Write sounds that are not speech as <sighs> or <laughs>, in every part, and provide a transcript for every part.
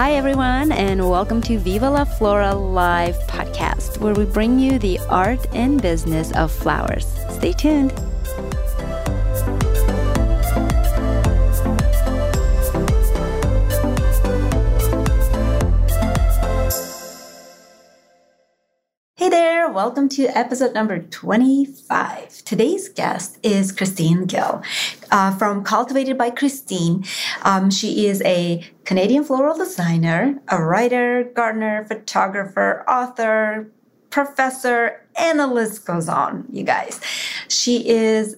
Hi, everyone, and welcome to Viva la Flora Live podcast, where we bring you the art and business of flowers. Stay tuned. Welcome to episode number 25. Today's guest is Christine Gill uh, from Cultivated by Christine. Um, she is a Canadian floral designer, a writer, gardener, photographer, author, professor, and the list goes on, you guys. She is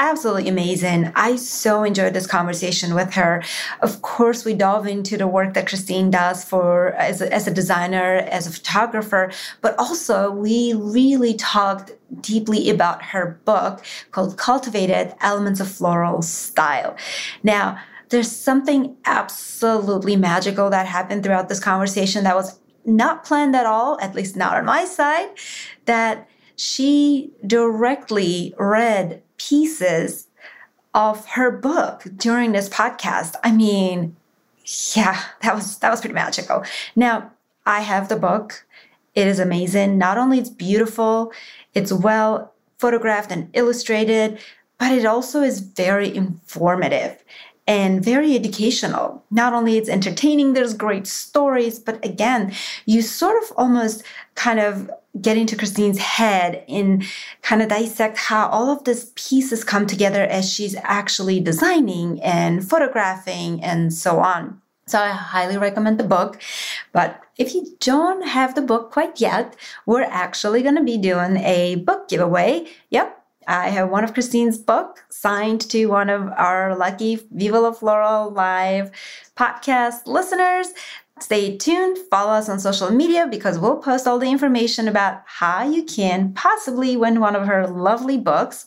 absolutely amazing. I so enjoyed this conversation with her. Of course, we dove into the work that Christine does for as a, as a designer, as a photographer, but also we really talked deeply about her book called Cultivated Elements of Floral Style. Now, there's something absolutely magical that happened throughout this conversation that was not planned at all, at least not on my side, that she directly read pieces of her book during this podcast. I mean, yeah, that was that was pretty magical. Now, I have the book. It is amazing. Not only it's beautiful, it's well photographed and illustrated, but it also is very informative and very educational. Not only it's entertaining, there's great stories, but again, you sort of almost kind of get into Christine's head and kind of dissect how all of these pieces come together as she's actually designing and photographing and so on. So I highly recommend the book. But if you don't have the book quite yet, we're actually going to be doing a book giveaway. Yep, I have one of Christine's book signed to one of our lucky Viva la Floral live podcast listeners. Stay tuned, follow us on social media because we'll post all the information about how you can possibly win one of her lovely books.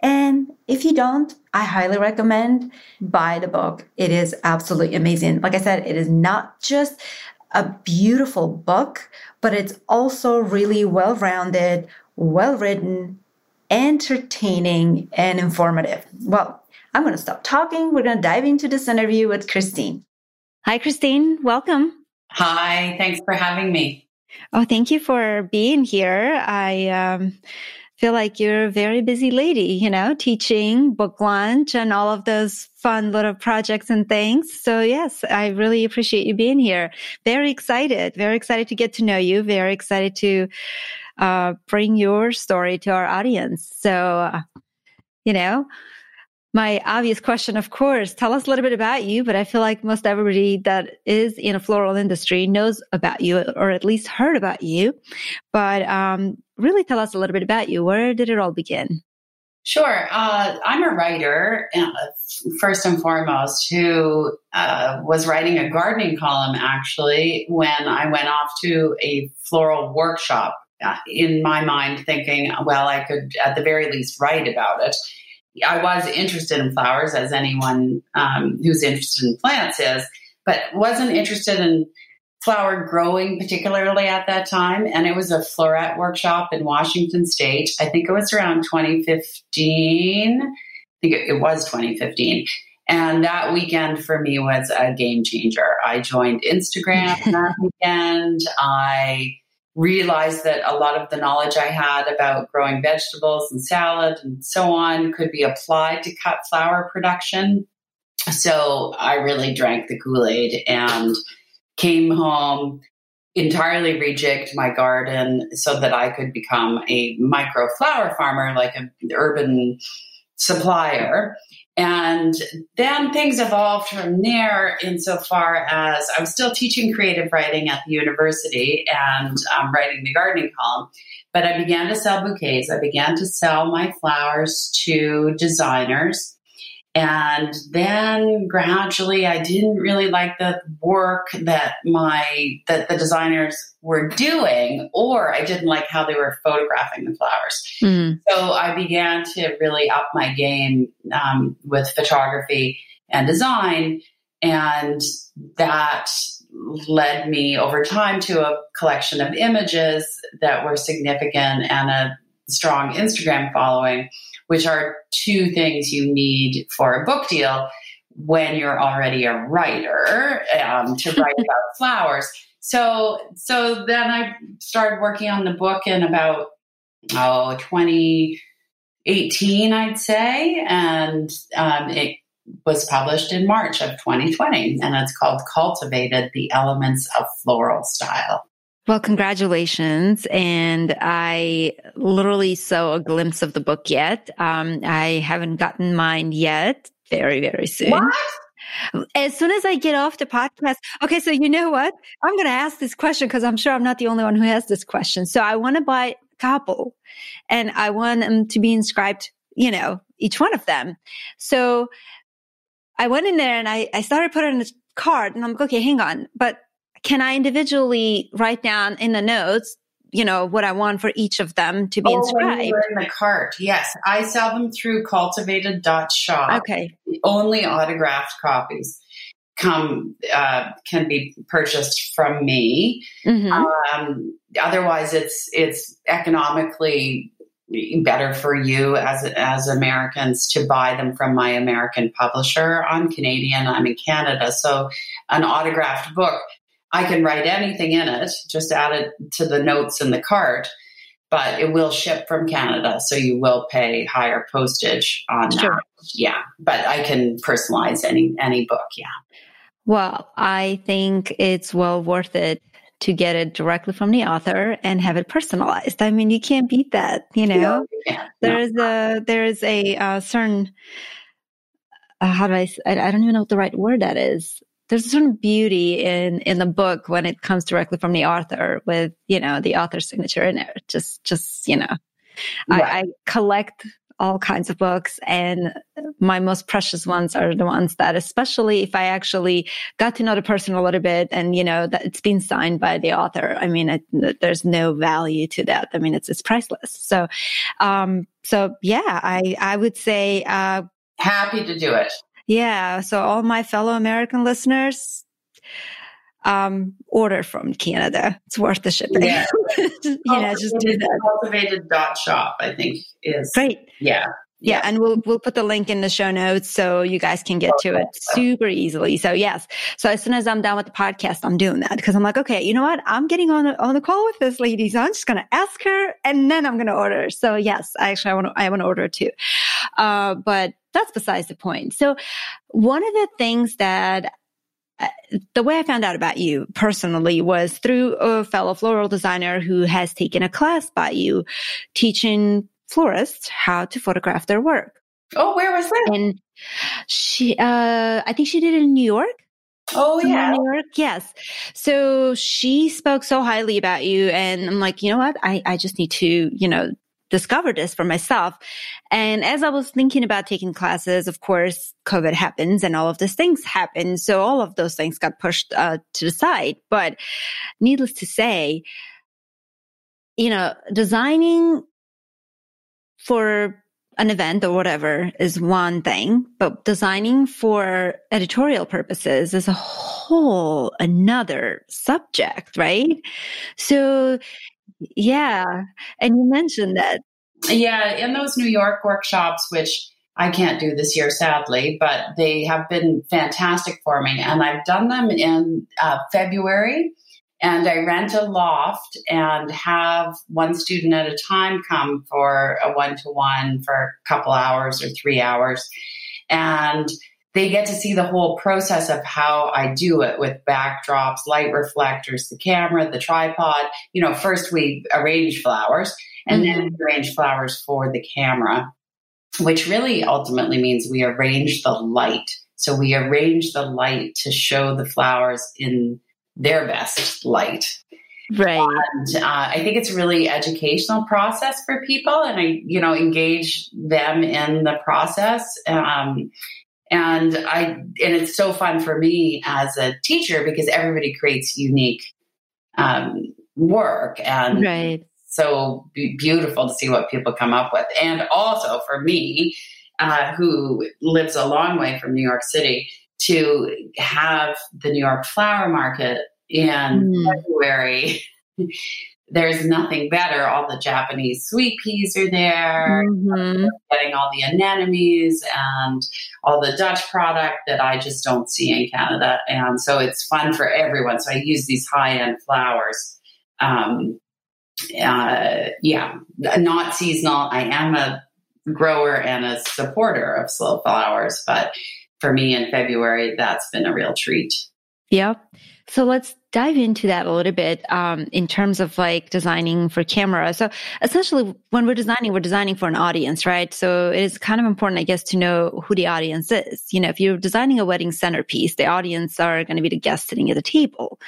And if you don't, I highly recommend buy the book. It is absolutely amazing. Like I said, it is not just a beautiful book, but it's also really well-rounded, well-written, entertaining, and informative. Well, I'm going to stop talking. We're going to dive into this interview with Christine. Hi, Christine. Welcome. Hi. Thanks for having me. Oh, thank you for being here. I um, feel like you're a very busy lady, you know, teaching, book launch, and all of those fun little projects and things. So, yes, I really appreciate you being here. Very excited, very excited to get to know you, very excited to uh, bring your story to our audience. So, uh, you know, my obvious question, of course, tell us a little bit about you, but I feel like most everybody that is in a floral industry knows about you or at least heard about you. But um, really tell us a little bit about you. Where did it all begin? Sure. Uh, I'm a writer, uh, first and foremost, who uh, was writing a gardening column actually when I went off to a floral workshop in my mind thinking, well, I could at the very least write about it. I was interested in flowers, as anyone um, who's interested in plants is, but wasn't interested in flower growing particularly at that time. And it was a Floret workshop in Washington State. I think it was around 2015. I think it, it was 2015. And that weekend for me was a game changer. I joined Instagram <laughs> that weekend. I realized that a lot of the knowledge I had about growing vegetables and salad and so on could be applied to cut flower production. So I really drank the Kool Aid and came home, entirely rejigged my garden so that I could become a micro flower farmer, like an urban supplier. And then things evolved from there insofar as I was still teaching creative writing at the university and um, writing the gardening column. But I began to sell bouquets. I began to sell my flowers to designers. And then gradually I didn't really like the work that my that the designers were doing, or I didn't like how they were photographing the flowers. Mm. So I began to really up my game um, with photography and design. And that led me over time to a collection of images that were significant and a strong Instagram following which are two things you need for a book deal. when you're already a writer um, to <laughs> write about flowers. So so then I started working on the book in about oh 2018 I'd say, and um, it was published in March of 2020, and it's called Cultivated: The Elements of Floral Style. Well, congratulations. And I literally saw a glimpse of the book yet. Um, I haven't gotten mine yet. Very, very soon. What? As soon as I get off the podcast. Okay. So you know what? I'm going to ask this question because I'm sure I'm not the only one who has this question. So I want to buy a couple and I want them to be inscribed, you know, each one of them. So I went in there and I, I started putting a card and I'm like, okay, hang on. But can I individually write down in the notes, you know, what I want for each of them to be oh, inscribed? in the cart. Yes. I sell them through cultivated.shop. Okay. Only autographed copies come uh, can be purchased from me. Mm-hmm. Um, otherwise, it's it's economically better for you as as Americans to buy them from my American publisher. I'm Canadian. I'm in Canada, so an autographed book I can write anything in it, just add it to the notes in the cart, but it will ship from Canada. So you will pay higher postage on sure. that. Yeah. But I can personalize any any book. Yeah. Well, I think it's well worth it to get it directly from the author and have it personalized. I mean, you can't beat that, you know. No, you there's no. a there's a uh, certain uh, how do I, I I don't even know what the right word that is there's a certain beauty in in the book when it comes directly from the author with you know the author's signature in there just just you know right. I, I, collect all kinds of books and my most precious ones are the ones that especially if i actually got to know the person a little bit and you know that it's been signed by the author i mean it, there's no value to that. I mean it's it's priceless. So um so yeah i i would say uh happy to do it yeah. So all my fellow American listeners, um, order from Canada. It's worth the shipping. Yeah. <laughs> you know, just do that. Cultivated dot shop, I think is great. Yeah. Yeah, and we'll we'll put the link in the show notes so you guys can get to it super easily. So yes, so as soon as I'm done with the podcast, I'm doing that because I'm like, okay, you know what? I'm getting on the, on the call with this lady, so I'm just gonna ask her and then I'm gonna order. So yes, I actually I want to I want to order too, uh, but that's besides the point. So one of the things that uh, the way I found out about you personally was through a fellow floral designer who has taken a class by you teaching florists how to photograph their work. Oh, where was that? And she, uh, I think she did it in New York. Oh yeah, New York. Yes. So she spoke so highly about you, and I'm like, you know what? I I just need to, you know, discover this for myself. And as I was thinking about taking classes, of course, COVID happens and all of these things happen. So all of those things got pushed uh, to the side. But needless to say, you know, designing for an event or whatever is one thing, but designing for editorial purposes is a whole another subject, right? So yeah. And you mentioned that. Yeah, in those New York workshops, which I can't do this year, sadly, but they have been fantastic for me. And I've done them in uh, February. And I rent a loft and have one student at a time come for a one to one for a couple hours or three hours. And they get to see the whole process of how I do it with backdrops, light reflectors, the camera, the tripod. You know, first we arrange flowers and mm-hmm. then we arrange flowers for the camera, which really ultimately means we arrange the light. So we arrange the light to show the flowers in their best light. Right. And uh, I think it's a really educational process for people, and I, you know, engage them in the process. Um, and I and it's so fun for me as a teacher because everybody creates unique um, work and right. so be- beautiful to see what people come up with. And also for me, uh, who lives a long way from New York City, to have the New York Flower Market in mm. February <laughs> there's nothing better. All the Japanese sweet peas are there, mm-hmm. getting all the anemones and all the Dutch product that I just don't see in Canada. And so it's fun for everyone. So I use these high end flowers. Um, uh, yeah, not seasonal. I am a grower and a supporter of slow flowers, but for me in February, that's been a real treat. Yeah. So let's dive into that a little bit um, in terms of like designing for camera. So essentially, when we're designing, we're designing for an audience, right? So it is kind of important, I guess, to know who the audience is. You know, if you're designing a wedding centerpiece, the audience are going to be the guests sitting at the table,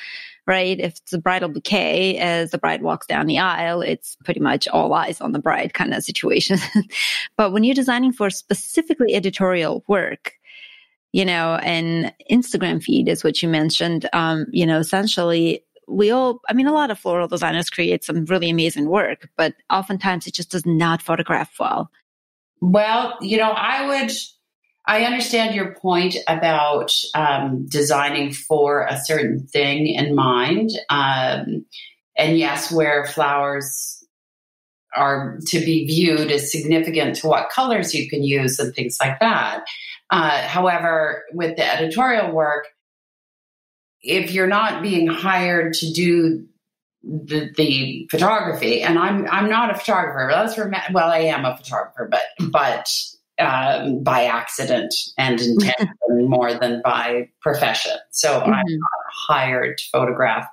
right? If it's a bridal bouquet, as the bride walks down the aisle, it's pretty much all eyes on the bride kind of situation. <laughs> but when you're designing for specifically editorial work, you know, and Instagram feed is what you mentioned. Um, you know, essentially we all, I mean, a lot of floral designers create some really amazing work, but oftentimes it just does not photograph well. Well, you know, I would, I understand your point about um, designing for a certain thing in mind. Um, and yes, where flowers are to be viewed as significant to what colors you can use and things like that. Uh, however, with the editorial work, if you're not being hired to do the, the photography, and I'm I'm not a photographer. That's well, I am a photographer, but but um, by accident and intent <laughs> more than by profession. So mm-hmm. I'm not hired to photograph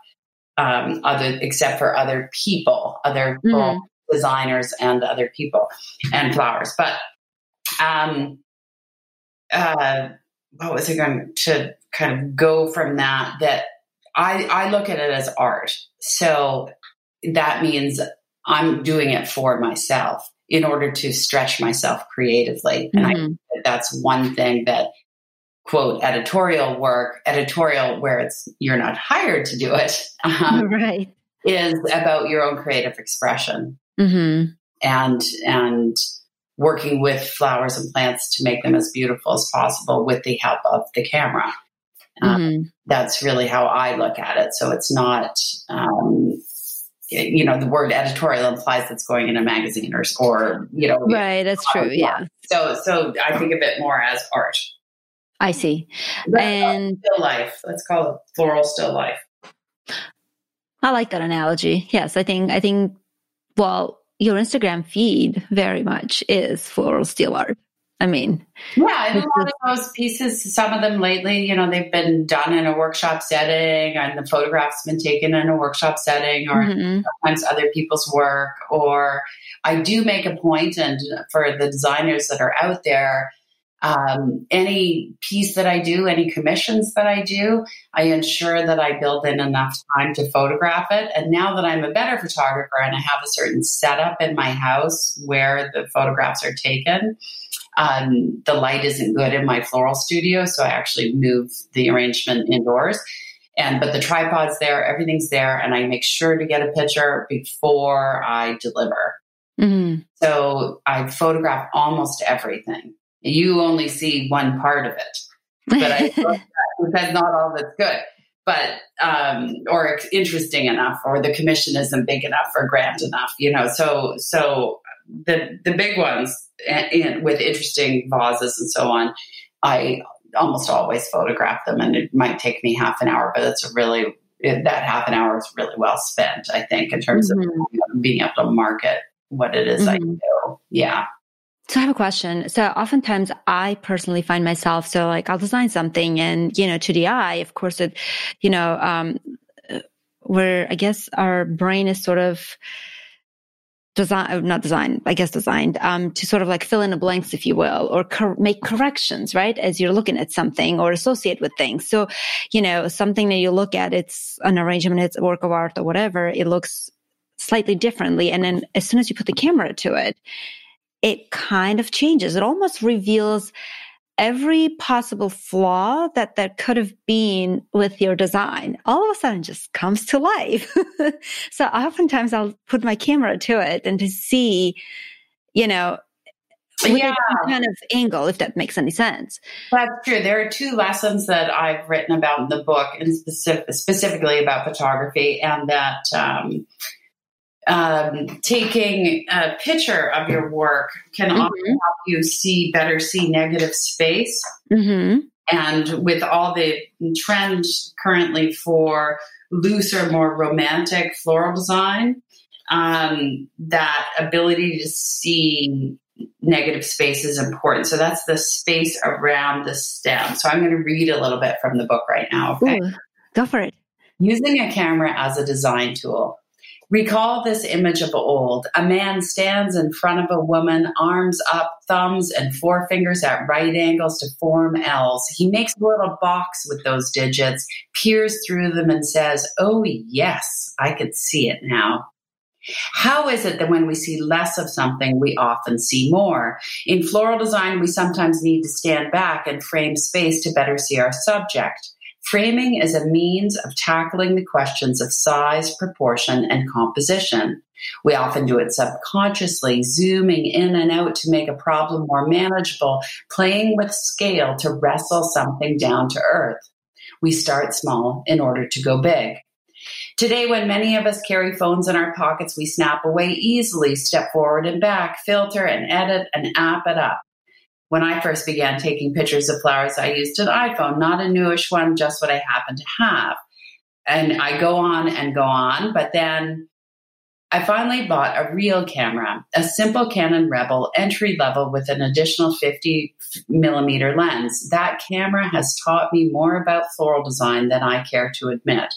um, other except for other people, other mm-hmm. designers and other people and flowers. But um, uh, what was I going to kind of go from that? That I, I look at it as art. So that means I'm doing it for myself in order to stretch myself creatively. And mm-hmm. I that's one thing that quote editorial work, editorial where it's you're not hired to do it, <laughs> um, <laughs> right, is about your own creative expression. Mm-hmm. And and working with flowers and plants to make them as beautiful as possible with the help of the camera. Um, mm-hmm. That's really how I look at it. So it's not, um, you know, the word editorial implies it's going in a magazine or, or you know, right. That's true. Yeah. So, so I think of it more as art. I see. and still life. Let's call it floral still life. I like that analogy. Yes, I think I think well, your Instagram feed very much is still art. I mean, yeah, and a lot of those pieces, some of them lately, you know, they've been done in a workshop setting, and the photographs been taken in a workshop setting, or mm-hmm. sometimes other people's work. Or I do make a point, and for the designers that are out there, um, any piece that I do, any commissions that I do, I ensure that I build in enough time to photograph it. And now that I'm a better photographer and I have a certain setup in my house where the photographs are taken, um, the light isn't good in my floral studio, so I actually move the arrangement indoors. And but the tripod's there, everything's there, and I make sure to get a picture before I deliver. Mm-hmm. So I photograph almost everything you only see one part of it. But I <laughs> because not all that's good, but um, or interesting enough, or the commission isn't big enough or grand enough, you know. So so the the big ones and, with interesting vases and so on, I almost always photograph them, and it might take me half an hour, but it's a really it, that half an hour is really well spent, I think, in terms mm-hmm. of being able to market what it is mm-hmm. I do. Yeah. So I have a question. So oftentimes I personally find myself, so like I'll design something and, you know, to the eye, of course it, you know, um, where I guess our brain is sort of design, uh, not designed, I guess designed, um, to sort of like fill in the blanks, if you will, or cor- make corrections, right? As you're looking at something or associate with things. So, you know, something that you look at, it's an arrangement, it's a work of art or whatever, it looks slightly differently. And then as soon as you put the camera to it, it kind of changes. It almost reveals every possible flaw that there could have been with your design all of a sudden just comes to life. <laughs> so oftentimes I'll put my camera to it and to see, you know, yeah. kind of angle, if that makes any sense. That's true. There are two lessons that I've written about in the book, and specific, specifically about photography, and that um, um, taking a picture of your work can Mhm. often help you see better see negative space. Mm-hmm. And with all the trend currently for looser, more romantic floral design, um, that ability to see negative space is important. So that's the space around the stem. So I'm going to read a little bit from the book right now. Okay. Ooh, go for it. Using a camera as a design tool. Recall this image of old. A man stands in front of a woman, arms up, thumbs and forefingers at right angles to form L's. He makes a little box with those digits, peers through them, and says, Oh, yes, I could see it now. How is it that when we see less of something, we often see more? In floral design, we sometimes need to stand back and frame space to better see our subject. Framing is a means of tackling the questions of size, proportion, and composition. We often do it subconsciously, zooming in and out to make a problem more manageable, playing with scale to wrestle something down to earth. We start small in order to go big. Today, when many of us carry phones in our pockets, we snap away easily, step forward and back, filter and edit and app it up. When I first began taking pictures of flowers, I used an iPhone, not a newish one, just what I happened to have. And I go on and go on, but then I finally bought a real camera, a simple Canon Rebel entry level with an additional 50 millimeter lens. That camera has taught me more about floral design than I care to admit.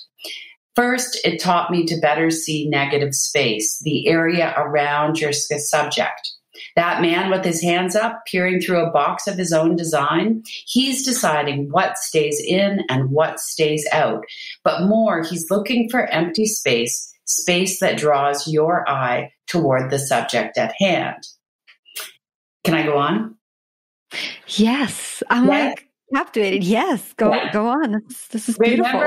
First, it taught me to better see negative space, the area around your subject. That man with his hands up, peering through a box of his own design, he's deciding what stays in and what stays out. But more, he's looking for empty space, space that draws your eye toward the subject at hand. Can I go on? Yes, I'm Yeah. like captivated. Yes, go Yeah. go on. This, this is beautiful.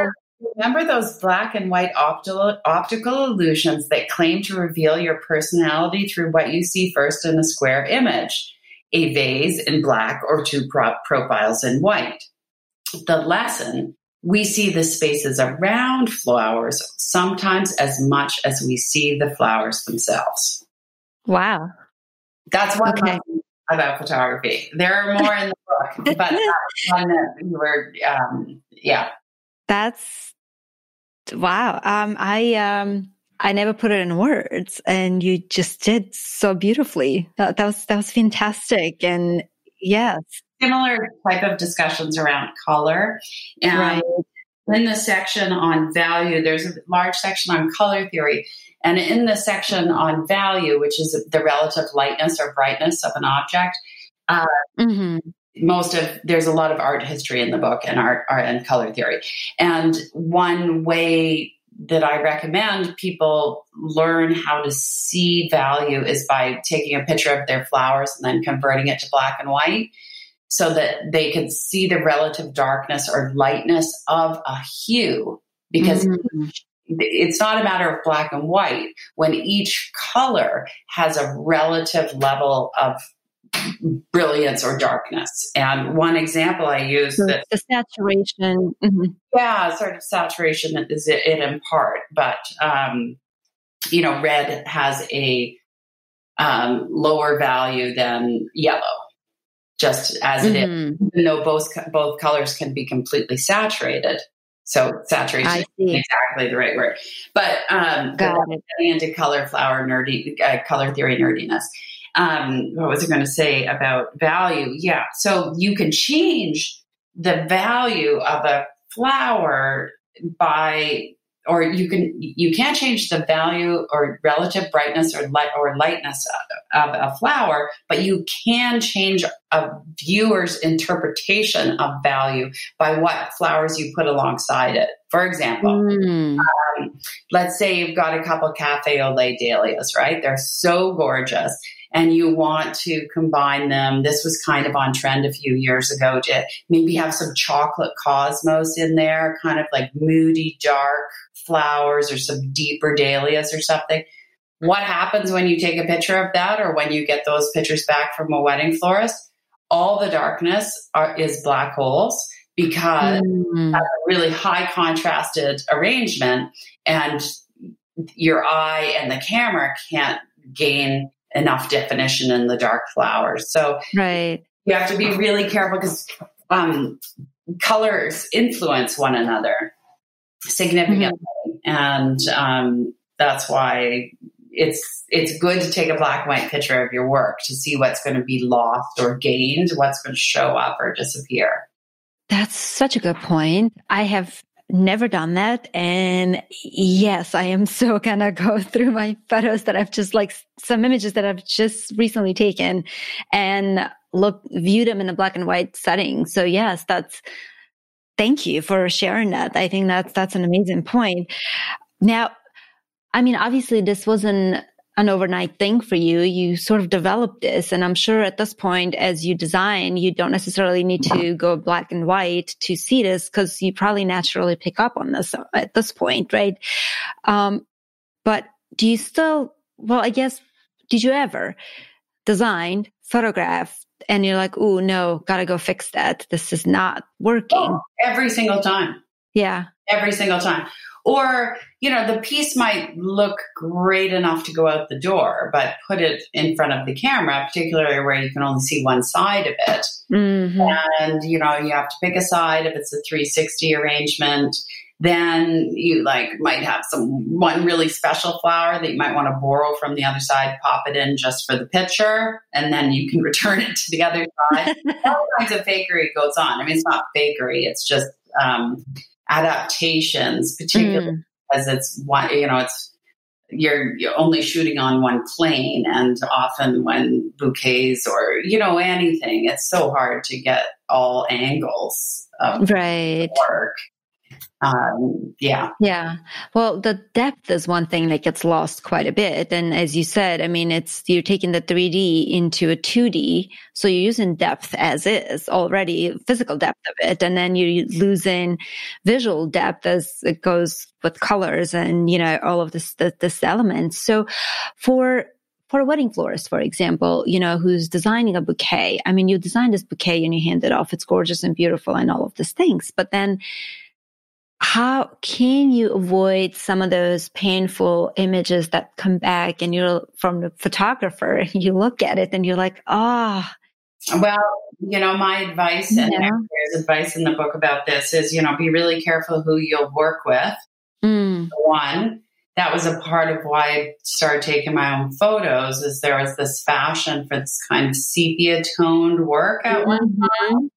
Remember, those black and white optical, optical illusions that claim to reveal your personality through what you see first in a square image a vase in black or two pro- profiles in white. The lesson we see the spaces around flowers sometimes as much as we see the flowers themselves. Wow. That's one Okay. lesson about photography. There are more in the book, but <laughs> that's one that we were, um, yeah. That's wow. Um, I um, I never put it in words, and you just did so beautifully. That, that was that was fantastic, and yes, similar type of discussions around color. And Right. in the section on value, there's a large section on color theory. And in the section on value, which is the relative lightness or brightness of an object, hmm most of there's a lot of art history in the book and art, art and color theory. And one way that I recommend people learn how to see value is by taking a picture of their flowers and then converting it to black and white so that they can see the relative darkness or lightness of a hue because Mhm. it's not a matter of black and white when each color has a relative level of brilliance or darkness. And one example I use So that the saturation. mhm. yeah, sort of saturation is it, it in part, but um, you know, red has a um, lower value than yellow, just as it is, Mhm. even though both both colors can be completely saturated. So saturation is exactly the right word. But um, Got it. into color flower nerdy, uh, color theory nerdiness. Um, what was I going to say about value? Yeah, so you can change the value of a flower by, or you can you can't change the value or relative brightness or light or lightness of, of a flower, but you can change a viewer's interpretation of value by what flowers you put alongside it. For example, Mm. let's say you've got a couple cafe au lait dahlias, right? They're so gorgeous. And you want to combine them. This was kind of on trend a few years ago to maybe have some chocolate cosmos in there, kind of like moody, dark flowers or some deeper dahlias or something. What happens when you take a picture of that or when you get those pictures back from a wedding florist? All the darkness are, is black holes because Mm. really high contrasted arrangement and your eye and the camera can't gain enough definition in the dark flowers. So right. you have to be really careful because um, colors influence one another significantly, mm-hmm. and um, that's why it's it's good to take a black and white picture of your work to see what's going to be lost or gained, what's going to show up or disappear. That's such a good point. I have never done that. And yes, I am so <laughs> gonna go through my photos that I've just like some images that I've just recently taken and look, view them in a black and white setting. So yes, that's, thank you for sharing that. I think that's, that's an amazing point. Now, I mean, obviously this wasn't an overnight thing for you. You sort of developed this. And I'm sure at this point, as you design, you don't necessarily need to go black and white to see this because you probably naturally pick up on this at this point, right? Um, but do you still, well, I guess, did you ever design, photograph, and you're like, oh, no, gotta go fix that. This is not working. Oh, every single time. Yeah. Every single time. Or, you know, the piece might look great enough to go out the door, but put it in front of the camera, particularly where you can only see one side of it. Mm-hmm. And, you know, you have to pick a side if it's a 360 arrangement. Then you like might have some one really special flower that you might want to borrow from the other side, pop it in just for the picture, and then you can <laughs> return it to the other side. <laughs> All kinds of fakery goes on. I mean, it's not fakery; it's just um, adaptations, particularly mm. because it's one, you know, it's you're, you're only shooting on one plane, and often when bouquets or you know anything, it's so hard to get all angles of right work um, yeah. Yeah. Well, the depth is one thing that gets lost quite a bit. And as you said, I mean, it's, you're taking the 3D into a 2D. So you're using depth as is already, physical depth of it. And then you're losing visual depth as it goes with colors and, you know, all of this, this, this elements. So for, for a wedding florist, for example, you know, who's designing a bouquet. I mean, you design this bouquet and you hand it off. It's gorgeous and beautiful and all of these things. But then how can you avoid some of those painful images that come back and you're from the photographer <laughs> you look at it and you're like ah oh. well you know my advice and yeah. there's advice in the book about this is you know be really careful who you'll work with mm. one that was a part of why I started taking my own photos is there was this fashion for this kind of sepia toned work at mm-hmm. one time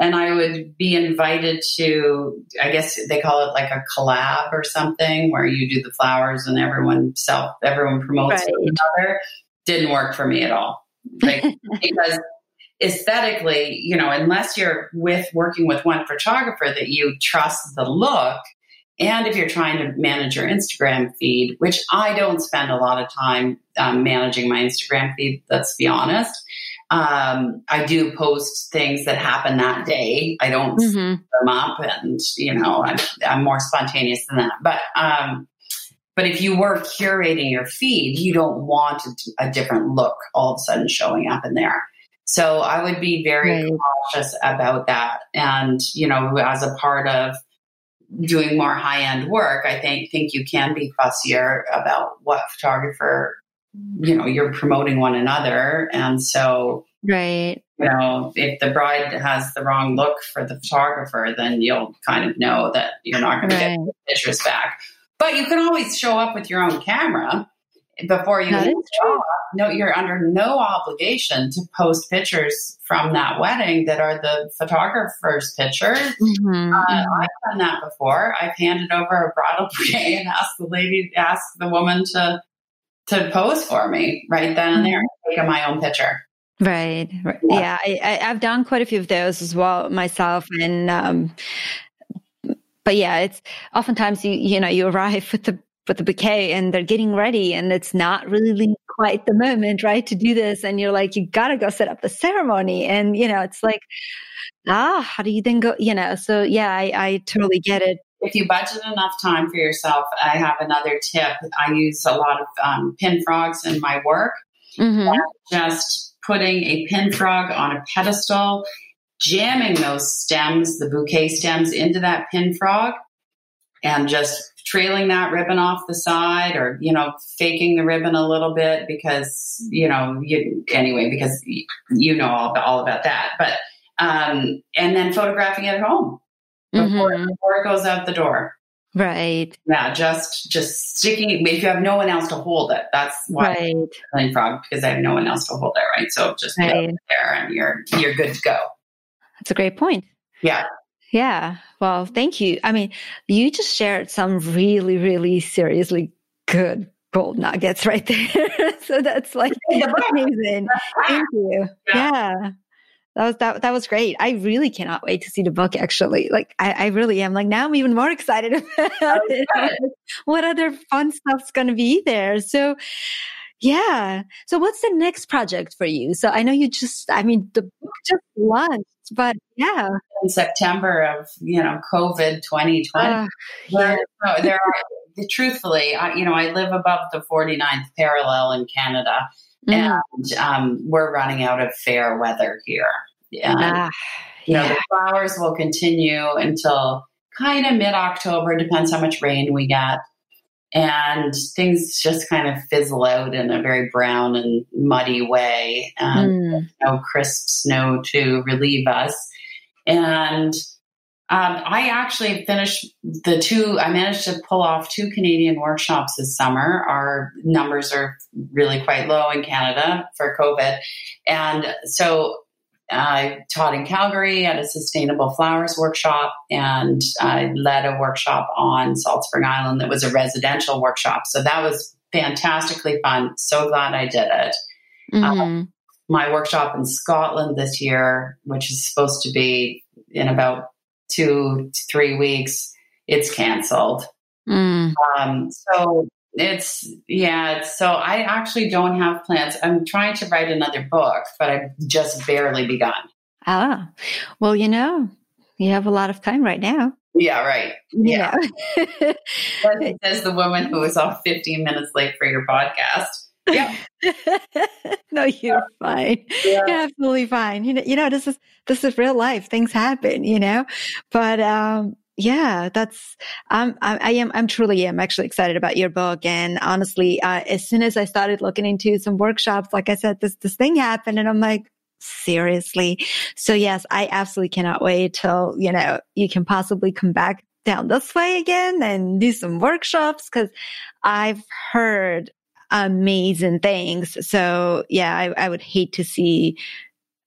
and I would be invited to, I guess they call it like a collab or something, where you do the flowers and everyone self, everyone promotes right. each other. Didn't work for me at all, like, <laughs> because aesthetically, you know, unless you're with working with one photographer that you trust the look, and if you're trying to manage your Instagram feed, which I don't spend a lot of time um, managing my Instagram feed, let's be honest um, I do post things that happen that day. I don't mm-hmm. them up, and you know, I'm, I'm, more spontaneous than that. But um, but if you were curating your feed, you don't want a, a, different look all of a sudden showing up in there. So I would be very right. cautious about that. And you know, as a part of doing more high end work, I think think you can be fussier about what photographer you know you're promoting one another and so right you know if the bride has the wrong look for the photographer then you'll kind of know that you're not going right. to get pictures back but you can always show up with your own camera before you show up no you're under no obligation to post pictures from that wedding that are the photographer's pictures mm-hmm. uh, mm-hmm. i've done that before i've handed over a bridal <laughs> bouquet and asked the lady asked the woman to to pose for me right then and there, mm-hmm. take my own picture. Right. right. Yeah, yeah I, have done quite a few of those as well myself, and um, but yeah, it's oftentimes you you know you arrive with the with the bouquet and they're getting ready and it's not really quite the moment right to do this and you're like you got to go set up the ceremony and you know it's like ah how do you then go you know so yeah i, I totally get it if you budget enough time for yourself, I have another tip. I use a lot of um, pin frogs in my work. Mm-hmm. Just putting a pin frog on a pedestal, jamming those stems, the bouquet stems, into that pin frog, and just trailing that ribbon off the side or you know faking the ribbon a little bit because you know you anyway because you know all, all about that but um and then photographing it at home before, mm-hmm. before it goes out the door right yeah just just sticking if you have no one else to hold it that's why right. frog because i have no one else to hold it right so just right. there and you're you're good to go that's a great point yeah yeah. Well, thank you. I mean, you just shared some really, really seriously good gold nuggets right there. <laughs> so that's like amazing. Thank you. Yeah. yeah. That was that that was great. I really cannot wait to see the book actually. Like I, I really am. Like now I'm even more <laughs> excited about it. <laughs> what other fun stuff's gonna be there. So yeah. So what's the next project for you? So I know you just I mean the book just launched but yeah. In September of, you know, COVID 2020. Uh, yeah. There, there are, truthfully, I, you know, I live above the 49th parallel in Canada. Mm. And um, we're running out of fair weather here. And, uh, you know, the flowers will continue until kind of mid October, depends how much rain we get. And things just kind of fizzle out in a very brown and muddy way and mm. no crisp snow to relieve us. And um, i actually finished the two i managed to pull off two canadian workshops this summer. Our numbers are really quite low in canada for covid. And so I taught in Calgary at a sustainable flowers workshop, and I led a workshop on Salt Spring Island that was a residential workshop. So that was fantastically fun. So glad I did it. Mm-hmm. Um, my workshop in Scotland this year, which is supposed to be in about two to three weeks, it's canceled. Mm. Um, so it's yeah it's, so i actually don't have plans. I'm trying to write another book but i've just barely begun. Ah well you know you have a lot of time right now. Yeah right. Yeah, yeah. <laughs> says the woman who was off 15 minutes late for your podcast. Yeah. <laughs> No you're fine. Yeah. you're absolutely fine. You know you know this is this is real life. Things happen you know? But um yeah, that's um, I, I, am I'm truly am actually excited about your book. And honestly, uh, as soon as I started looking into some workshops, like I said, this this thing happened, and I'm like, seriously. So yes, I absolutely cannot wait till you know you can possibly come back down this way again and do some workshops because I've heard amazing things. So yeah, I, I would hate to see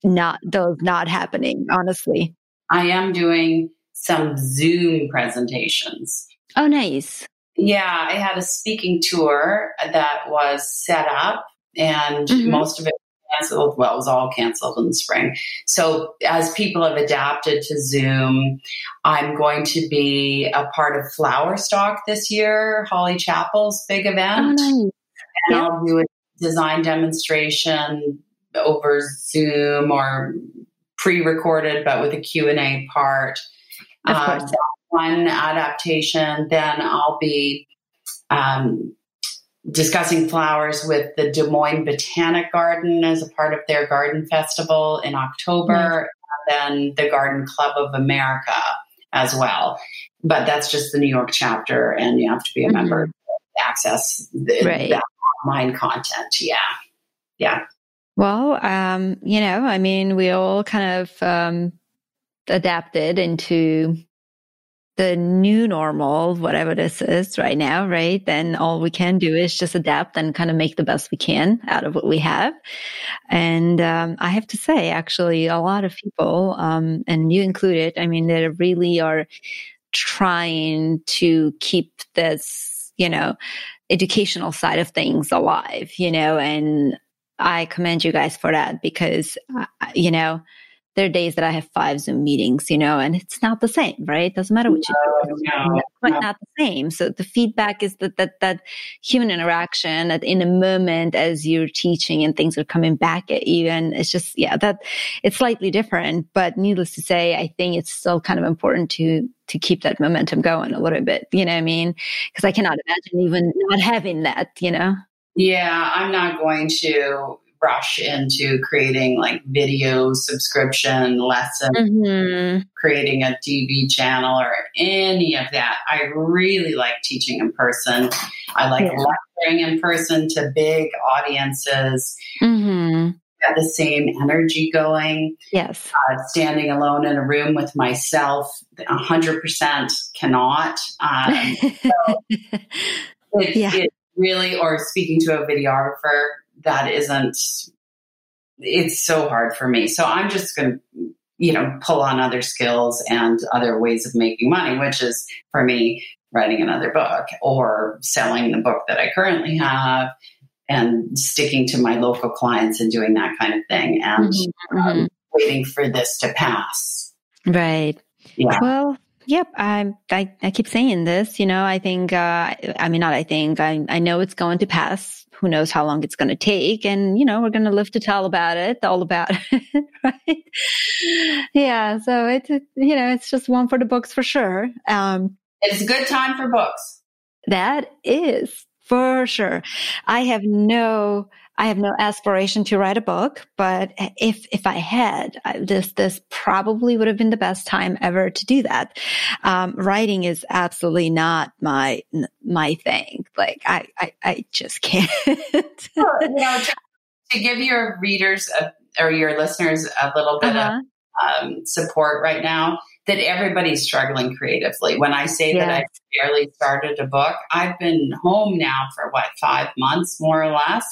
not those not happening. Honestly, I am doing some Zoom presentations. Oh, nice. Yeah, I had a speaking tour that was set up, and mm-hmm. most of it canceled. Well, it was all canceled in the spring. So, as people have adapted to Zoom, I'm going to be a part of Flower Stock this year, Holly Chappell's big event. Oh, nice. And yeah. I'll do a design demonstration over Zoom or pre-recorded, but with a Q&A part. Uh, one adaptation. Then I'll be um, discussing flowers with the Des Moines Botanic Garden as a part of their garden festival in October, mm-hmm. and then the Garden Club of America as well. But that's just the New York chapter, and you have to be a mm-hmm. member to access the, right. that online content. Yeah. Yeah. Well, um, you know, I mean, we all kind of um, adapted into the new normal, whatever this is right now, right? Then all we can do is just adapt and kind of make the best we can out of what we have. And um, I have to say, actually, a lot of people, um, and you included, I mean, they really are trying to keep this, you know, educational side of things alive, you know, and I commend you guys for that because, uh, you know, there are days that I have five Zoom meetings, you know, and it's not the same, right? It doesn't matter what you do. No, it's no. not the same. So the feedback is that, that, that human interaction that in a moment as you're teaching and things are coming back at you. And it's just, yeah, that it's slightly different, but needless to say, I think it's still kind of important to, to keep that momentum going a little bit. You know what I mean? Cause I cannot imagine even not having that, you know? Yeah, I'm not going to rush into creating like video subscription lesson, Mhm. creating a TV channel, or any of that. I really like teaching in person. I like Yeah. lecturing in person to big audiences. Mhm. Got the same energy going. Yes. Uh, standing alone in a room with myself, hundred percent cannot. Um, <laughs> it, Yeah. it really, or speaking to a videographer, that isn't. It's so hard for me. So I'm just going to, you know, pull on other skills and other ways of making money, which is for me writing another book or selling the book that I currently have and sticking to my local clients and doing that kind of thing and Mhm, um, mhm. waiting for this to pass. Right. Yeah. Well, yep. I, I I keep saying this. You know, I think. Uh, I mean, not. I think. I I know it's going to pass. Who knows how long it's going to take? And you know, we're going to live to tell about it. All about <laughs> it, right? Yeah. So it's you know, it's just one for the books for sure. Um, It's a good time for books. that is for sure. I have no, I have no aspiration to write a book, but if if I had, I- this this probably would have been the best time ever to do that. Um, writing is absolutely not my my thing. Like I I, I just <laughs> can't. you know, to, to give your readers a, or your listeners a little bit Uh-huh. of um, support right now, that everybody's struggling creatively. When I say that I barely started a book, I've been home now for what five months, more or less.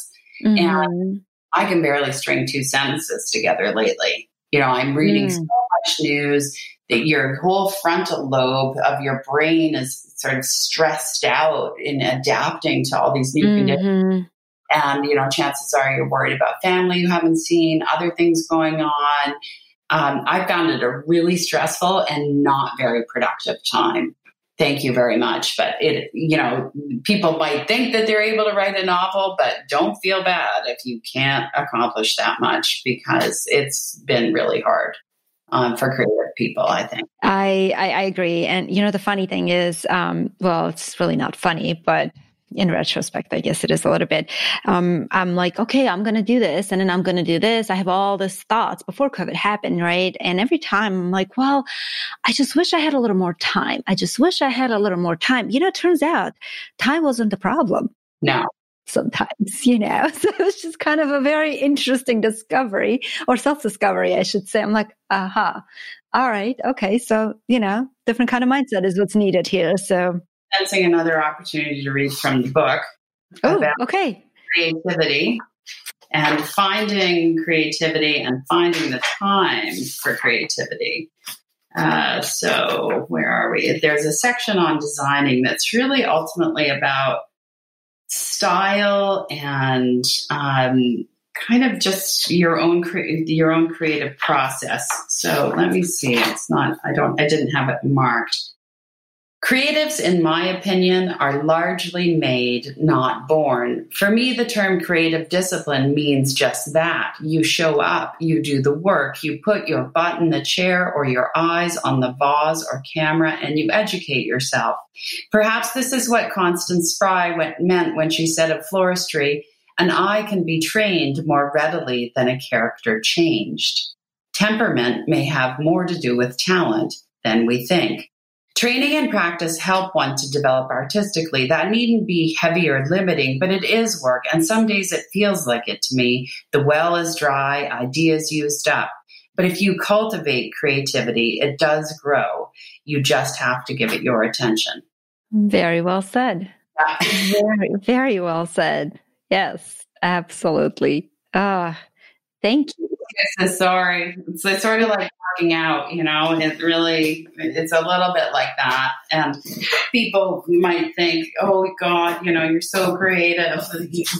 Mhm. I can barely string two sentences together lately. You know, I'm reading Mm. so much news that your whole frontal lobe of your brain is sort of stressed out in adapting to all these new conditions Mhm. and you know chances are you're worried about family you haven't seen other things going on um, i found it a really stressful and not very productive time thank you very much. But it you know people might think that they're able to write a novel but don't feel bad if you can't accomplish that much because it's been really hard um, for creative people i think. I, I I agree, and you know the funny thing is, um, well, it's really not funny, but in retrospect, I guess it is a little bit. Um, I'm like, okay, I'm going to do this, and then I'm going to do this. I have all these thoughts before COVID happened, right? And every time I'm like, well, I just wish I had a little more time. I just wish I had a little more time. You know, it turns out time wasn't the problem no sometimes, you know. <laughs> So it was just kind of a very interesting discovery or self discovery, I should say. I'm like, aha, all right, okay. So, you know, different kind of mindset is what's needed here. So, sensing another opportunity to read from the book oh, okay. creativity and finding creativity and finding the time for creativity. Uh, so, where are we? There's a section on designing that's really ultimately about style and um, kind of just your own cre- your own creative process. So let me see. It's not. I don't. I didn't have it marked. Creatives, in my opinion, are largely made, not born. For me, the term creative discipline means just that. You show up, you do the work, you put your butt in the chair or your eyes on the vase or camera, and you educate yourself. Perhaps this is what Constance Spry went, meant when she said of floristry, an eye can be trained more readily than a character changed. Temperament may have more to do with talent than we think. Training and practice help one to develop artistically. That needn't be heavy or limiting, but it is work, and some days it feels like it to me. The well is dry, ideas used up. But if you cultivate creativity, it does grow. You just have to give it your attention. Very well said. <laughs> Very, very well said. Yes, absolutely. Ah, thank you. So sorry. It's, sort of like working out, you know, it really, it's a little bit like that. And people might think, oh God, you know, you're so creative,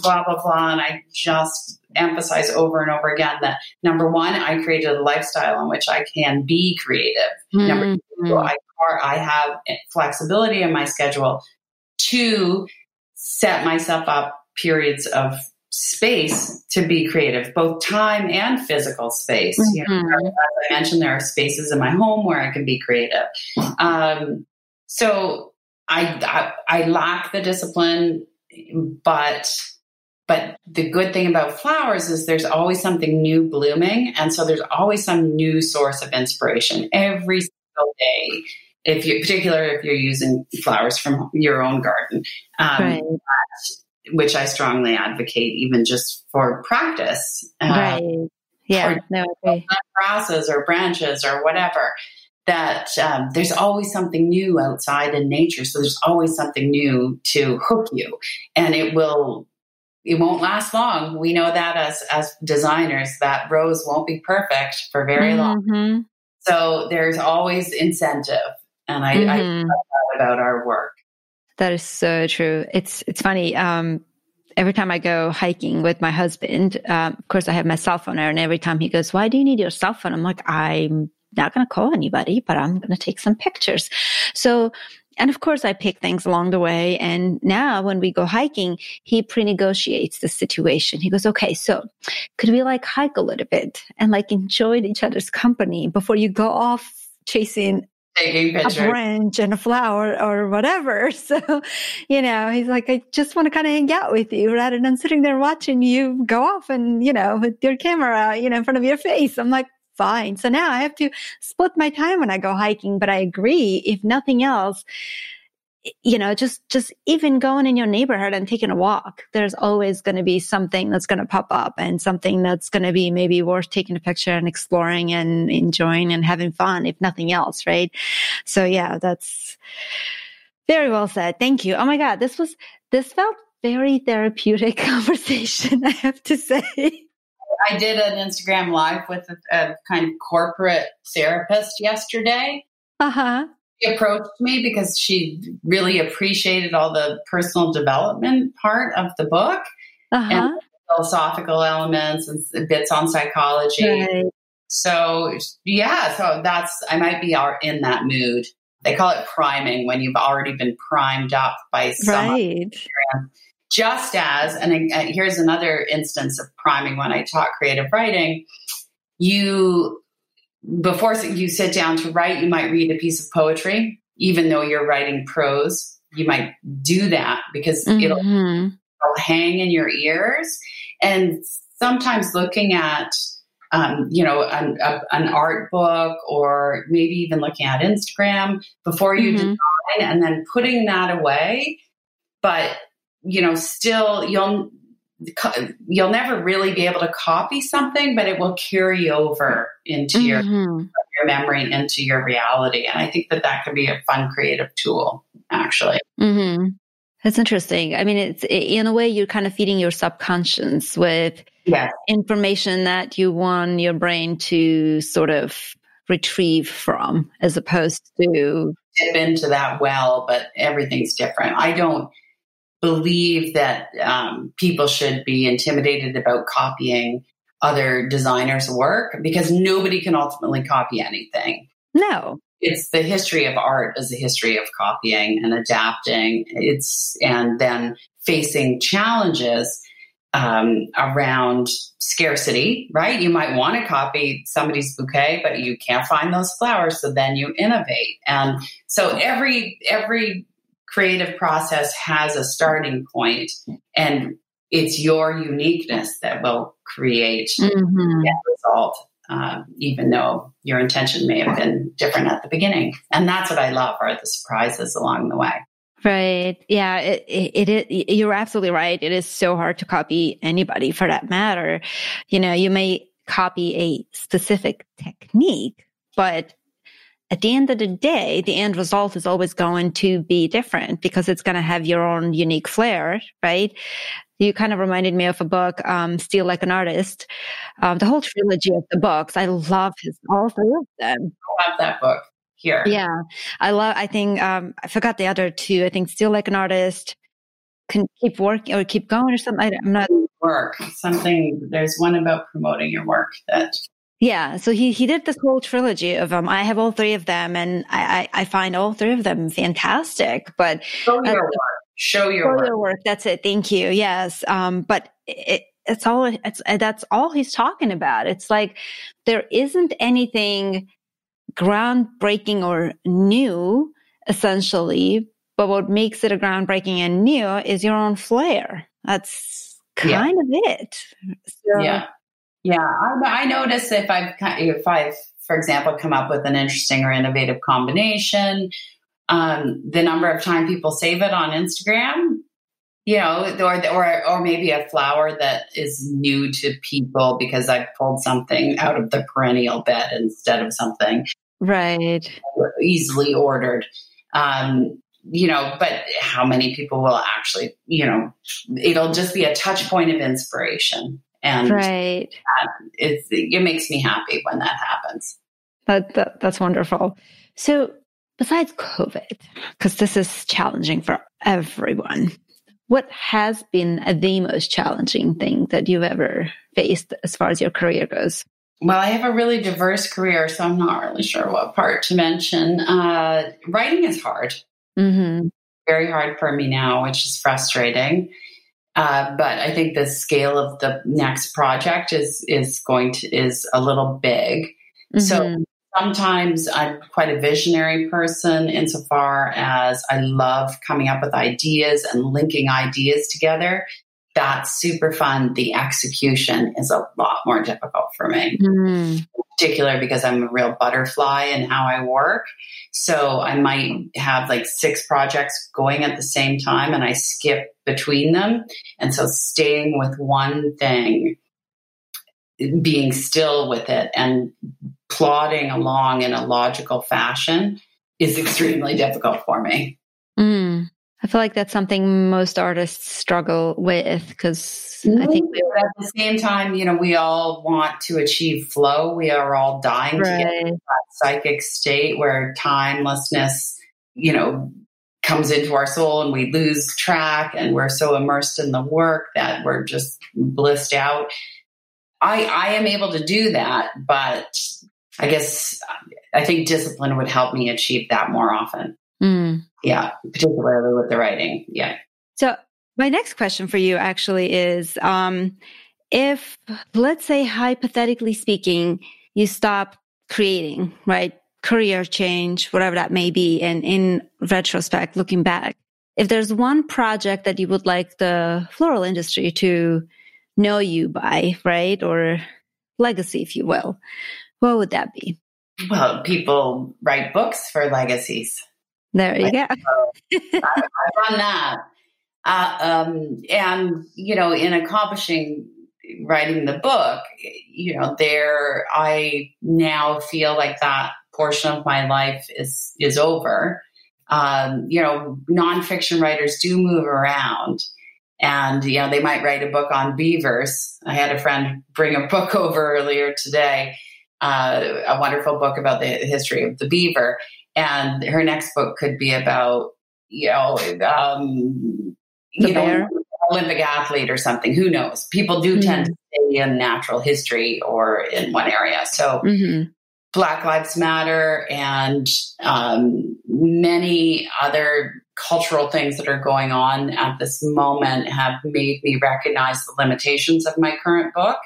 blah, blah, blah. And I just emphasize over and over again that number one, I created a lifestyle in which I can be creative. Number mm-hmm. two, I, I have flexibility in my schedule to set myself up periods of space to be creative, both time and physical space. You know, Mhm. as I mentioned, there are spaces in my home where I can be creative. Um, so I, I I lack the discipline, but but the good thing about flowers is there's always something new blooming. And so there's always some new source of inspiration every single day. If you, particularly if you're using flowers from your own garden, um, right. Which I strongly advocate, even just for practice. Um, right. Yeah. Or no, okay. grasses or branches or whatever that um, there's always something new outside in nature. So there's always something new to hook you, and it will. It won't last long. We know that as as designers, that rose won't be perfect for very mm-hmm. long. So there's always incentive, and I, mm-hmm. I love that about our work. That is so true. It's it's funny. Um, every time I go hiking with my husband, um, of course I have my cell phone there, and every time he goes, "Why do you need your cell phone?" I'm like, "I'm not going to call anybody, but I'm going to take some pictures. So, and of course, I pick things along the way. And now when we go hiking, he pre negotiates the situation. He goes, okay, so could we like hike a little bit and like enjoy each other's company before you go off chasing Taking a branch and a flower or whatever. <laughs> So, you know, he's like, I just want to kind of hang out with you rather than sitting there watching you go off and, you know, with your camera, you know, in front of your face. I'm like, fine. So now I have to split my time when I go hiking. But I agree, if nothing else, you know, just, just even going in your neighborhood and taking a walk, there's always going to be something that's going to pop up and something that's going to be maybe worth taking a picture and exploring and enjoying and having fun, if nothing else. Right. So yeah, that's very well said. Thank you. Oh my God. This was, this felt very therapeutic <laughs> conversation, I have to say. I did an Instagram live with a, a kind of corporate therapist yesterday. Uh huh. She approached me because she really appreciated all the personal development part of the book uh-huh. and philosophical elements and bits on psychology. Right. So yeah, so that's I might be in that mood. They call it priming when you've already been primed up by some right. Just as, and uh, here's another instance of priming when I taught creative writing, you, before you sit down to write, you might read a piece of poetry, even though you're writing prose. You might do that because mm-hmm. it'll, it'll hang in your ears. And sometimes looking at um, you know, an, a, an, art book or maybe even looking at Instagram before you mm-hmm. design and then putting that away. But you know, still you'll you'll never really be able to copy something, but it will carry over into mm-hmm. your your memory into your reality. And I think that that could be a fun creative tool, actually. Mm-hmm. That's interesting. I mean, it's in a way you're kind of feeding your subconscious with yes. information that you want your brain to sort of retrieve from, as opposed to dip into that well. But everything's different. I don't believe that um, people should be intimidated about copying other designers' work because nobody can ultimately copy anything. No. It's the history of art is the history of copying and adapting. It's and then facing challenges um, around scarcity, right? You might want to copy somebody's bouquet, but you can't find those flowers, so then you innovate. And so every every creative process has a starting point and it's your uniqueness that will create mm-hmm. that result uh, even though your intention may have been different at the beginning and that's what i love are the surprises along the way Right. Yeah. It, it, it, you're absolutely right. It is so hard to copy anybody for that matter. You know, you may copy a specific technique, but at the end of the day, the end result is always going to be different because it's going to have your own unique flair, right? You kind of reminded me of a book, um, Steal Like an Artist. Um, the whole trilogy of the books, I love his, all three of them. I love that book here. Yeah. I love, I think, um, I forgot the other two. I think Steal Like an Artist, can keep working or keep going or something. I, am not. Work. Something, there's one about promoting your work that yeah, so he he did this whole trilogy of them. I have all three of them, and I I, I find all three of them fantastic. But show your uh, work. Show your show work. your work. That's it. Thank you. Yes. Um. But it, it's all. It's that's all he's talking about. It's like there isn't anything groundbreaking or new, essentially. But what makes it a groundbreaking and new is your own flair. That's kind yeah. of it. So, yeah. Yeah. I, I notice if I've, if I've, for example, come up with an interesting or innovative combination, um, the number of time people save it on Instagram, you know, or, or, or maybe a flower that is new to people because I pulled something out of the perennial bed instead of something right easily ordered. Um, you know, but how many people will actually, you know, it'll just be a touch point of inspiration. And right. it, it makes me happy when that happens. That, that that's wonderful. So besides COVID, because this is challenging for everyone, what has been the most challenging thing that you've ever faced as far as your career goes? Well, I have a really diverse career, so I'm not really sure what part to mention. Uh, writing is hard. Mm-hmm. Very hard for me now, which is frustrating. Uh, but I think the scale of the next project is is going to is a little big. Mm-hmm. So sometimes I'm quite a visionary person insofar as I love coming up with ideas and linking ideas together. That's super fun. The execution is a lot more difficult for me. Mm particular because I'm a real butterfly in how I work. So I might have like six projects going at the same time and I skip between them. And so staying with one thing, being still with it and plodding along in a logical fashion is extremely difficult for me. I feel like that's something most artists struggle with because I think we, at the same time, you know, we all want to achieve flow. We are all dying right. to get that psychic state where timelessness, you know, comes into our soul and we lose track and we're so immersed in the work that we're just blissed out. I I am able to do that, but I guess I think discipline would help me achieve that more often. Mm. Yeah, particularly with the writing. Yeah. So my next question for you actually is um, if, let's say, hypothetically speaking, you stop creating, right? Career change, whatever that may be. And in retrospect, looking back, if there's one project that you would like the floral industry to know you by, right? Or legacy, if you will, what would that be? Well, people write books for legacies. There you go. I've done that. Uh, um, and, you know, in accomplishing writing the book, you know, there, I now feel like that portion of my life is, is over. Um, you know, nonfiction writers do move around and, you know, they might write a book on beavers. I had a friend bring a book <laughs> over earlier today, uh, a wonderful book about the history of the beaver and her next book could be about you know um, you know Olympic athlete or something. Who knows? People do mm-hmm. tend to stay in natural history or in one area. So. Mm-hmm. Black Lives Matter and um, many other cultural things that are going on at this moment have made me recognize the limitations of my current book.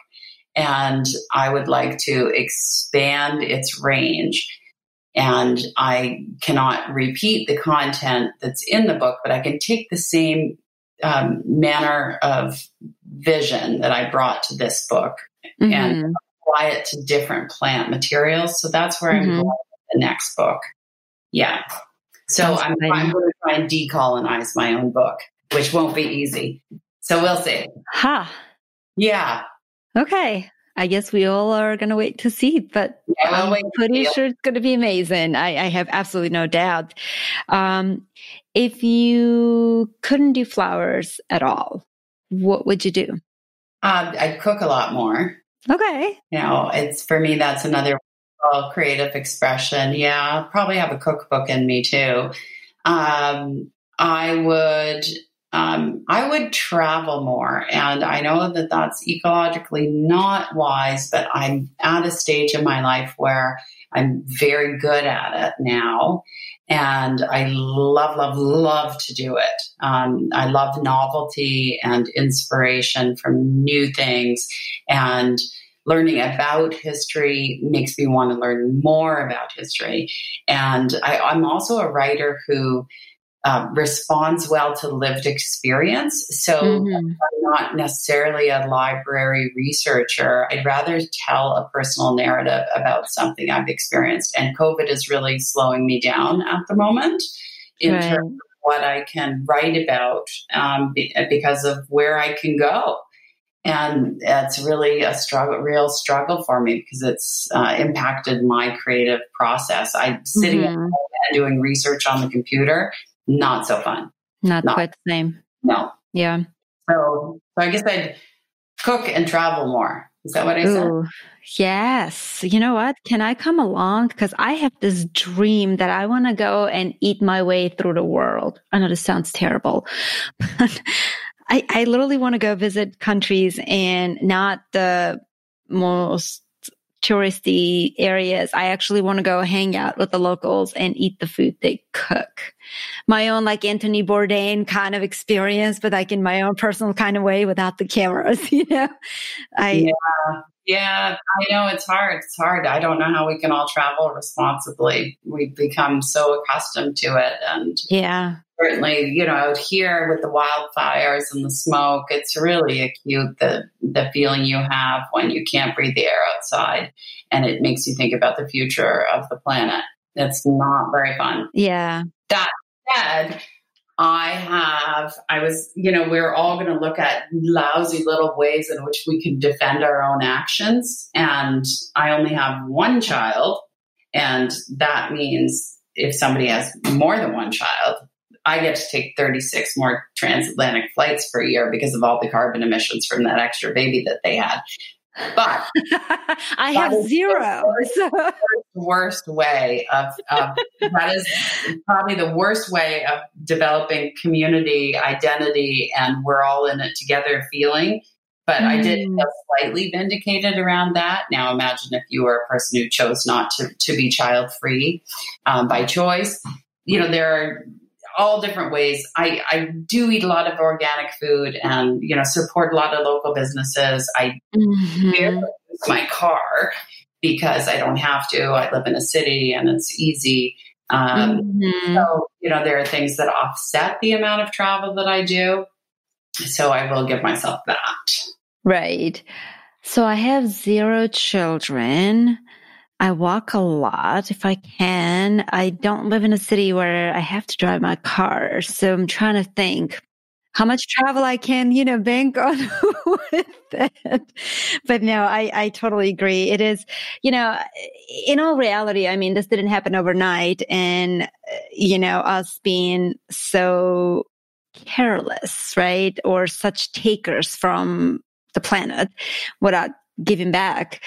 And I would like to expand its range and I cannot repeat the content that's in the book, but I can take the same um, manner of vision that I brought to this book mm-hmm. and apply it to different plant materials. So that's where mm-hmm. I'm going with the next book. Yeah. So I'm, I'm, going to try and decolonize my own book, which won't be easy. So we'll see. Ha. Yeah. Okay. I guess we all are going to wait to see, but yeah, I'm pretty sure it's going to be amazing. I, I have absolutely no doubt. Um, if you couldn't do flowers at all, what would you do? Um, I'd cook a lot more. Okay. You know, it's for me, that's another creative expression. Yeah, probably have a cookbook in me too. Um, I would um, I would travel more. And I know that that's ecologically not wise, but I'm at a stage in my life where I'm very good at it now. And I love, love, love to do it. Um, I love novelty and inspiration from new things. And learning about history makes me want to learn more about history. And I, I'm also a writer who um, responds well to lived experience. So mm-hmm. I'm not necessarily a library researcher. I'd rather tell a personal narrative about something I've experienced. And COVID is really slowing me down at the moment in right. terms of what I can write about um, because of where I can go. And it's really a struggle, real struggle for me because it's uh, impacted my creative process. I'm sitting mm-hmm. and doing research on the computer not so fun. Not, not quite the same. No. Yeah. So, so I guess I'd cook and travel more. Is that what I Ooh, said? Yes. You know what? Can I come along? Because I have this dream that I want to go and eat my way through the world. I know this sounds terrible, <laughs> but I, I literally want to go visit countries and not the most touristy areas. I actually want to go hang out with the locals and eat the food they cook. My own like Anthony Bourdain kind of experience, but like in my own personal kind of way without the cameras, <laughs> you know? I, yeah. Yeah, I know it's hard. It's hard. I don't know how we can all travel responsibly. We've become so accustomed to it. And yeah, certainly, you know, out here with the wildfires and the smoke, it's really acute the the feeling you have when you can't breathe the air outside, and it makes you think about the future of the planet. It's not very fun. Yeah. That said, I have, I was, you know, we're all going to look at lousy little ways in which we can defend our own actions. And I only have one child. And that means if somebody has more than one child, I get to take 36 more transatlantic flights per year because of all the carbon emissions from that extra baby that they had. But <laughs> I have zero. Worst, worst way of, of that is probably the worst way of developing community identity and we're all in it together feeling. But mm. I did mm. feel slightly vindicated around that. Now imagine if you were a person who chose not to, to be child free um, by choice. You know, there are all different ways. I, I do eat a lot of organic food and, you know, support a lot of local businesses. I mm-hmm. my car because I don't have to. I live in a city and it's easy. Um, mm-hmm. So, you know, there are things that offset the amount of travel that I do. So I will give myself that. Right. So I have zero children. I walk a lot if I can. I don't live in a city where I have to drive my car. So I'm trying to think how much travel I can, you know, bank on <laughs> with that. But no, I, I totally agree. It is, you know, in all reality, I mean, this didn't happen overnight and, uh, you know, us being so careless, right? Or such takers from the planet without giving back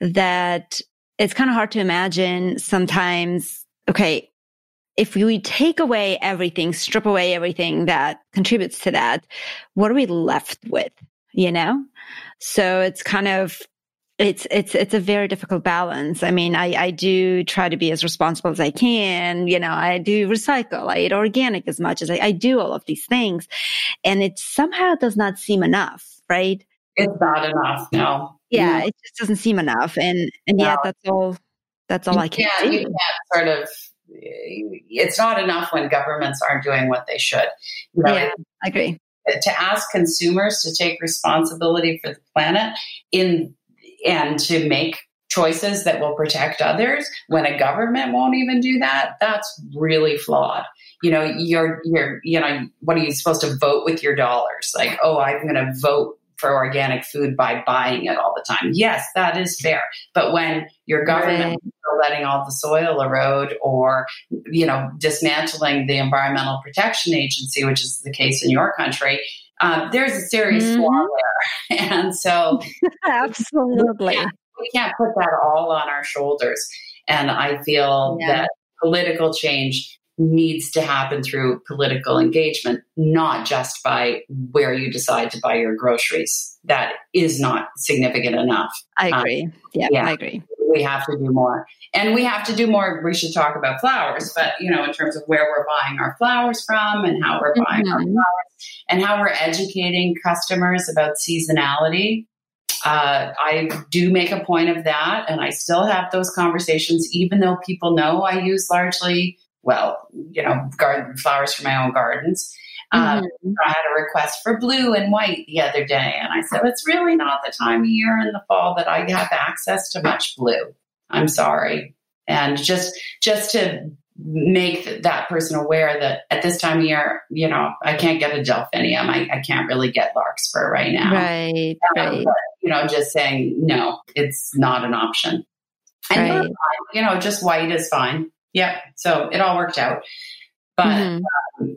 that it's kind of hard to imagine sometimes, okay, if we take away everything, strip away everything that contributes to that, what are we left with? You know? So it's kind of, it's, it's, it's a very difficult balance. I mean, I, I do try to be as responsible as I can. You know, I do recycle. I eat organic as much as I, I do all of these things. And it somehow does not seem enough, right? It's not enough. No yeah, it just doesn't seem enough. And and yet that's all that's all I can do. You can't sort of it's not enough when governments aren't doing what they should. You know, yeah, I agree. To ask consumers to take responsibility for the planet in and to make choices that will protect others when a government won't even do that, that's really flawed. You know, you're you're you know, what are you supposed to vote with your dollars? Like, oh, I'm going to vote for organic food by buying it all the time. Yes, that is fair. But when your government right. letting all the soil erode or, you know, dismantling the Environmental Protection Agency, which is the case in your country, um, there's a serious mm-hmm. flaw there. <laughs> And so, <laughs> absolutely. We can't, we can't, put that all on our shoulders. And I feel yeah. that political change needs to happen through political engagement, not just by where you decide to buy your groceries. That is not significant enough. I um, agree. Um, yeah, yeah, I agree. We have to do more. And we have to do more. We should talk about flowers, but you know, in terms of where we're buying our flowers from and how we're buying mm-hmm. our flowers and how we're educating customers about seasonality. Uh, I do make a point of that, and I still have those conversations, even though people know I use largely well, you know, garden flowers for my own gardens. Um, mm-hmm. I had a request for blue and white the other day, and I said, It's really not the time of year in the fall that I have access to much blue. I'm sorry. And just just to make that person aware that at this time of year, you know, I can't get a delphinium. I, I can't really get larkspur right now. Right. Um, right. But, you know, just saying, no, it's not an option. And right. you know, just white is fine. Yep. So it all worked out. But mm-hmm. um,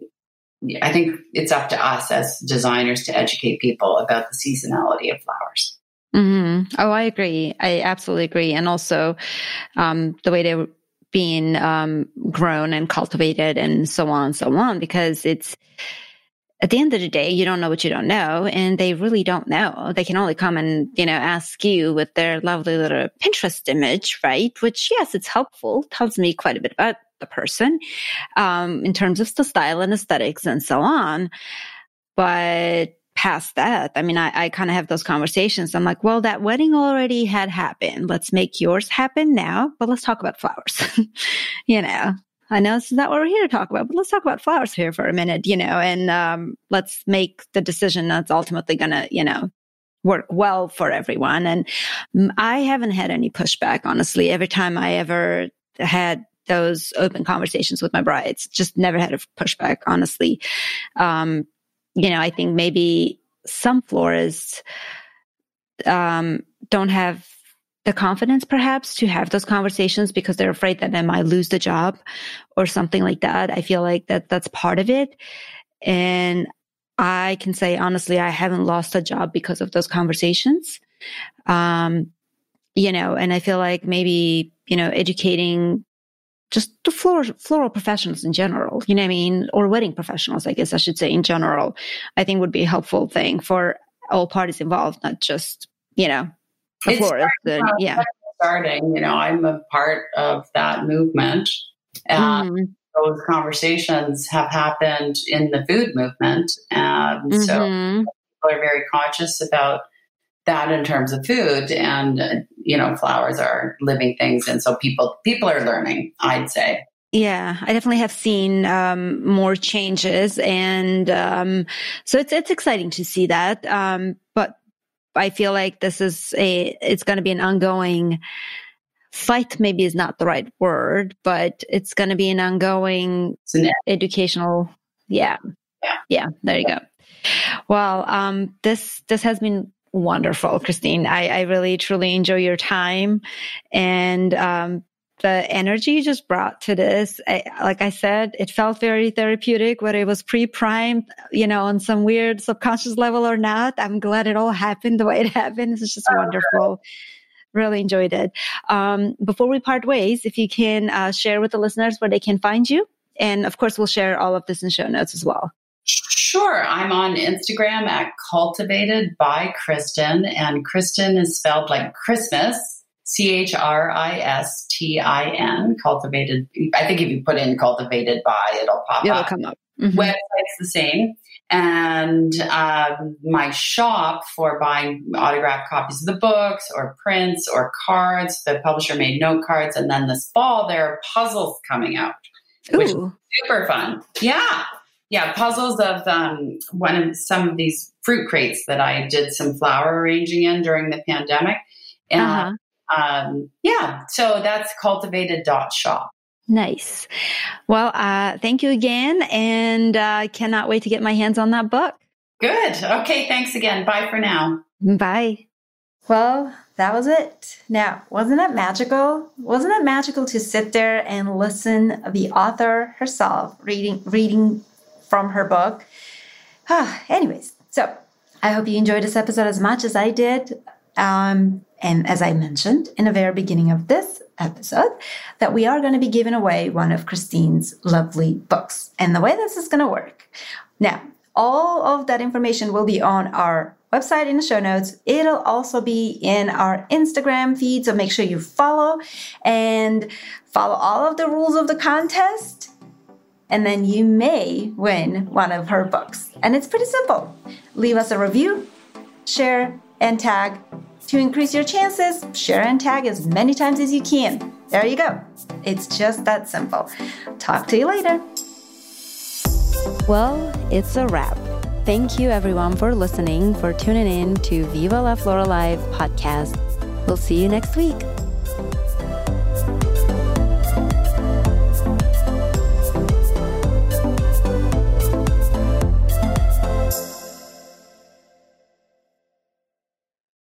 I think it's up to us as designers to educate people about the seasonality of flowers. Mm-hmm. Oh, I agree. I absolutely agree. And also, um, the way they're being um, grown and cultivated and so on and so on, because it's at the end of the day, you don't know what you don't know, and they really don't know. They can only come and, you know, ask you with their lovely little Pinterest image, right? Which, yes, it's helpful, tells me quite a bit about the person um, in terms of the style and aesthetics and so on. But past that, I mean, I, I kind of have those conversations. I'm like, well, that wedding already had happened. Let's make yours happen now, but let's talk about flowers. <laughs> you know, I know this is not what we're here to talk about, but let's talk about flowers here for a minute, you know, and um, let's make the decision that's ultimately going to, you know, work well for everyone. And I haven't had any pushback, honestly. Every time I ever had those open conversations with my brides, just never had a pushback, honestly. Um, you know, I think maybe some florists um, don't have the confidence perhaps to have those conversations because they're afraid that they might lose the job or something like that. I feel like that that's part of it. And I can say honestly, I haven't lost a job because of those conversations. Um, you know, and I feel like maybe, you know, educating just the floral, floral professionals in general, you know what I mean? Or wedding professionals, I guess I should say in general, I think would be a helpful thing for all parties involved, not just, you know, the florist. yeah. Starting, you know, I'm a part of that movement. And mm. those conversations have happened in the food movement. And mm-hmm. so people are very conscious about that in terms of food and uh, you know flowers are living things and so people people are learning i'd say yeah, I definitely have seen um, more changes, and um, so it's it's exciting to see that. Um, but I feel like this is a it's going to be an ongoing fight. Maybe is not the right word, but it's going to be an ongoing educational. Yeah, yeah, yeah. There you go. Well, um, this this has been wonderful, Christine. I, I really truly enjoy your time and um, the energy you just brought to this. I, like I said, it felt very therapeutic, whether it was pre-primed, you know, on some weird subconscious level or not. I'm glad it all <laughs> happened the way it happened. It's just wonderful. Really enjoyed it. Um, before we part ways, if you can uh, share with the listeners where they can find you. And of course, we'll share all of this in show notes as well. Sure. I'm on Instagram at cultivated by Christin, and Christin is spelled like Christmas, C H R I S T I N, cultivated. I think if you put in cultivated by, it'll pop it'll up. come up. Mm-hmm. Website's the same. And um, my shop for buying autographed copies of the books or prints or cards, the publisher made note cards. And then this fall, there are puzzles coming out, Ooh. which is super fun. Yeah yeah, puzzles of um, one of some of these fruit crates that I did some flower arranging in during the pandemic. And uh-huh. Um, yeah, so that's cultivated dot shop. Nice. Well, uh, thank you again, and uh, cannot wait to get my hands on that book. Good. Okay. Thanks again. Bye for now. Bye. Well, that was it. Now, wasn't it magical? Wasn't it magical to sit there and listen the author herself reading reading from her book. Ah, <sighs> anyways, so I hope you enjoyed this episode as much as I did. Um, and as I mentioned in the very beginning of this episode, that we are going to be giving away one of Christine's lovely books. And the way this is going to work. Now, all of that information will be on our website in the show notes. It'll also be in our Instagram feed. So make sure you follow and follow all of the rules of the contest and then you may win one of her books. And it's pretty simple. Leave us a review, share, and tag To increase your chances, share and tag as many times as you can. There you go. It's just that simple. Talk to you later. Well, it's a wrap. Thank you everyone for listening, for tuning in to Viva la Flora Live podcast. We'll see you next week.